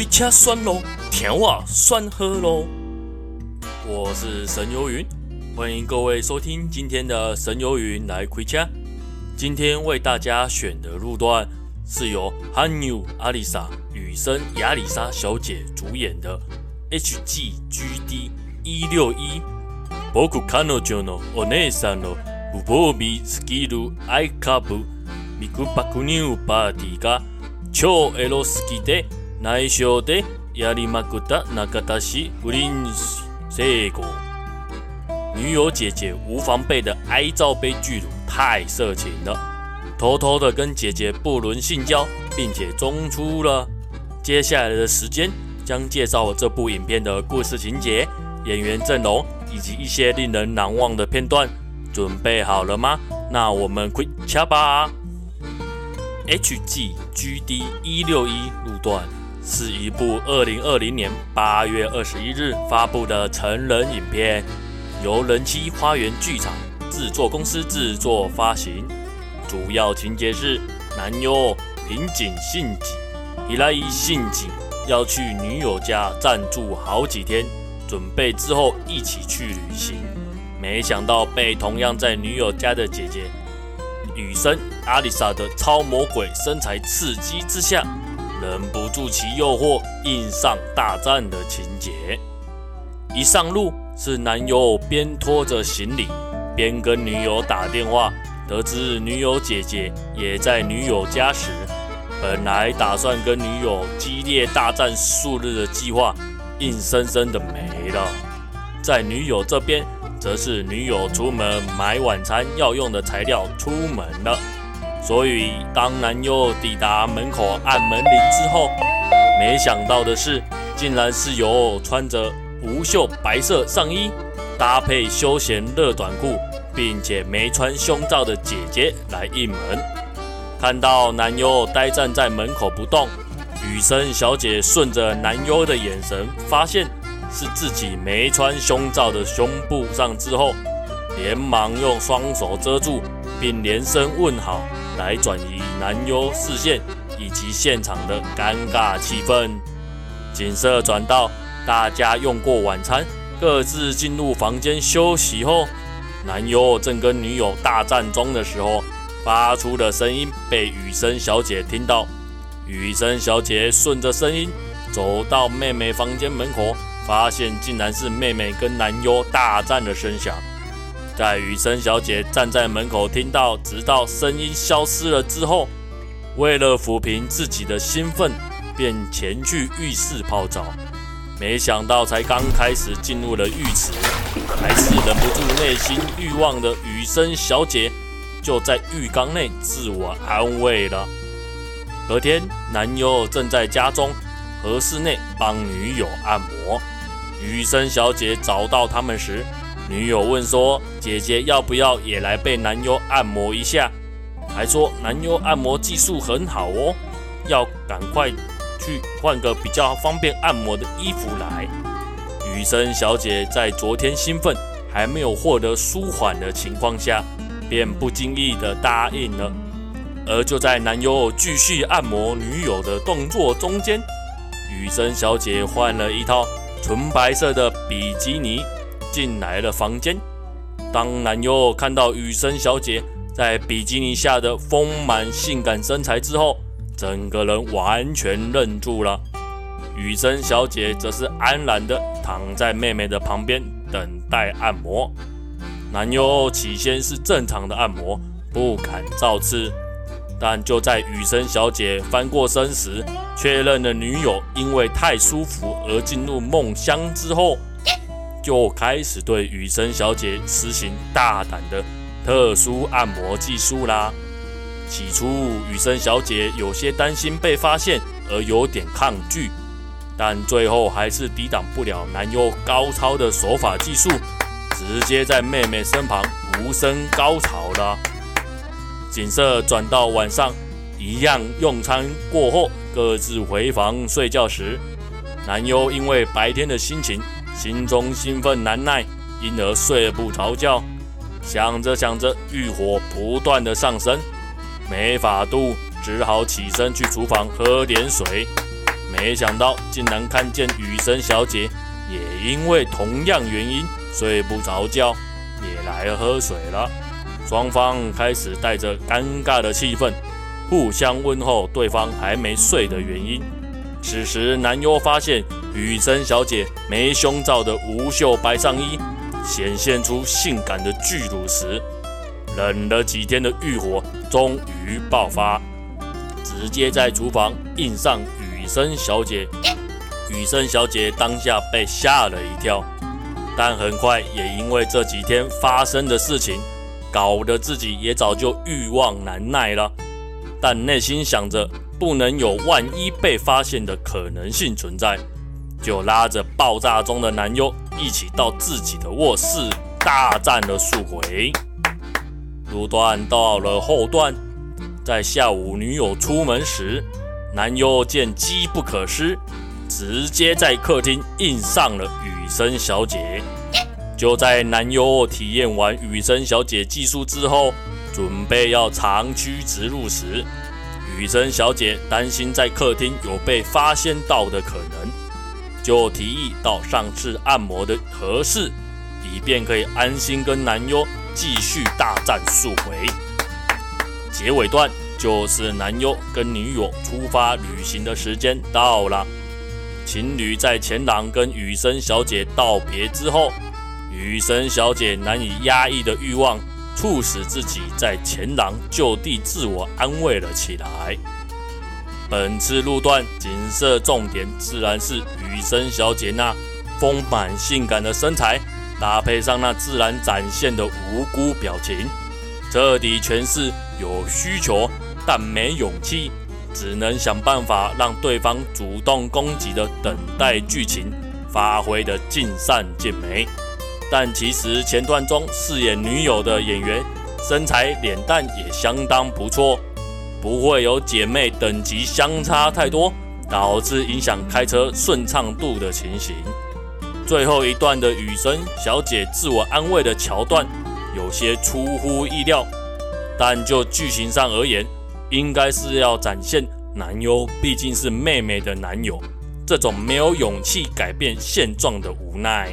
开车酸咯，甜话酸喝咯。我是神游云，欢迎各位收听今天的神游云来开车。今天为大家选的路段是由韩牛阿里莎雨生亚里莎小姐主演的 HGGD 一六一。仆彼女のお姉さんの无防备すぎる爱株ミクバクニューパーティーが超エロ好きで 内绪でやりまくった中田氏不伦成功。女友姐姐无防备的爱罩杯巨乳太色情了，偷偷的跟姐姐不伦性交，并且中出了。接下来的时间将介绍这部影片的故事情节、演员阵容以及一些令人难忘的片段。准备好了吗？那我们开车吧。HGGD 一六一路段 是一部二零二零年八月二十一日发布的成人影片，由人妻花园剧场制作公司制作发行。主要情节是男优平井信己、伊来伊信己要去女友家暂住好几天，准备之后一起去旅行。没想到被同样在女友家的姐姐雨生阿丽莎的超魔鬼身材刺激之下，忍不住其诱惑，硬上大战的情节。一上路是男友边拖着行李边跟女友打电话，得知女友姐姐也在女友家时，本来打算跟女友激烈大战数日的计划，硬生生的没了。在女友这边。则是女友出门买晚餐要用的材料出门了，所以当男优抵达门口按门铃之后，没想到的是，竟然是由穿着无袖白色上衣搭配休闲热短裤，并且没穿胸罩的姐姐来应门。看到男优呆站在门口不动，雨生小姐顺着男优的眼神发现。是自己没穿胸罩的胸部上之后，连忙用双手遮住，并连声问好，来转移男优视线以及现场的尴尬气氛。景色转到大家用过晚餐，各自进入房间休息后，男优正跟女友大战中的时候，发出的声音被雨生小姐听到。雨生小姐顺着声音走到妹妹房间门口。发现竟然是妹妹跟男优大战的声响，在雨生小姐站在门口听到，直到声音消失了之后，为了抚平自己的兴奋，便前去浴室泡澡。没想到才刚开始进入了浴池，还是忍不住内心欲望的雨生小姐，就在浴缸内自我安慰了。隔天，男友正在家中和室内帮女友按摩。雨生小姐找到他们时，女友问说：“姐姐要不要也来被男优按摩一下？”还说男优按摩技术很好哦，要赶快去换个比较方便按摩的衣服来。雨生小姐在昨天兴奋还没有获得舒缓的情况下，便不经意地答应了。而就在男友继续按摩女友的动作中间，雨生小姐换了一套。纯白色的比基尼进来了房间。当男优看到雨生小姐在比基尼下的丰满性感身材之后，整个人完全愣住了。雨生小姐则是安然地躺在妹妹的旁边等待按摩。男优起先是正常的按摩，不敢造次。但就在雨生小姐翻过身时，确认了女友因为太舒服而进入梦乡之后，就开始对雨生小姐实行大胆的特殊按摩技术啦。起初，雨生小姐有些担心被发现而有点抗拒，但最后还是抵挡不了男优高超的手法技术，直接在妹妹身旁无声高潮了。景色转到晚上，一样用餐过后，各自回房睡觉时，男优因为白天的心情，心中兴奋难耐，因而睡不着觉。想着想着，欲火不断的上升，没法度，只好起身去厨房喝点水。没想到竟然看见雨神小姐也因为同样原因睡不着觉，也来喝水了。双方开始带着尴尬的气氛，互相问候对方还没睡的原因。此时男优发现羽生小姐没胸罩的无袖白上衣显现出性感的巨乳时，忍了几天的欲火终于爆发。直接在厨房印上羽生小姐，羽生小姐当下被吓了一跳，但很快也因为这几天发生的事情，搞得自己也早就欲望难耐了。但内心想着不能有万一被发现的可能性存在，就拉着爆炸中的男优一起到自己的卧室大战了数回。路段到了后段。在下午，女友出门时，男优见机不可失，直接在客厅硬上了雨生小姐。就在男优体验完雨生小姐技术之后，准备要长驱直入时，雨生小姐担心在客厅有被发现到的可能，就提议到上次按摩的合适，以便可以安心跟男优继续大战数回。结尾段就是男优跟女友出发旅行的时间到了，情侣在前廊跟雨生小姐道别之后，雨生小姐难以压抑的欲望促使自己在前廊就地自我安慰了起来。本次路段景色重点自然是雨生小姐那丰满性感的身材，搭配上那自然展现的无辜表情。彻底诠释有需求但没勇气，只能想办法让对方主动攻击的等待剧情发挥的尽善尽美。但其实前段中饰演女友的演员身材脸蛋也相当不错，不会有姐妹等级相差太多，导致影响开车顺畅度的情形。最后一段的羽生小姐自我安慰的桥段。有些出乎意料，但就剧情上而言，应该是要展现男优毕竟是妹妹的男友，这种没有勇气改变现状的无奈。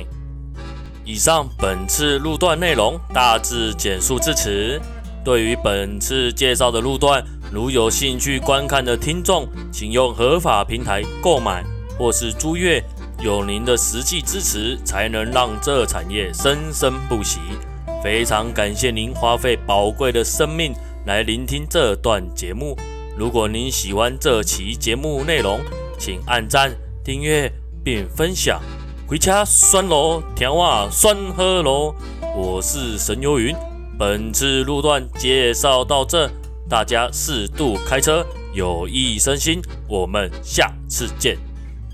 以上本次路段内容大致简述至此。对于本次介绍的路段，如有兴趣观看的听众，请用合法平台购买或是租阅，有您的实际支持，才能让这产业生生不息。非常感谢您花费宝贵的生命来聆听这段节目。如果您喜欢这期节目内容，请按赞、订阅并分享。回家酸咯，甜话酸喝咯。我是神游云，本次路段介绍到这，大家适度开车，有益身心。我们下次见。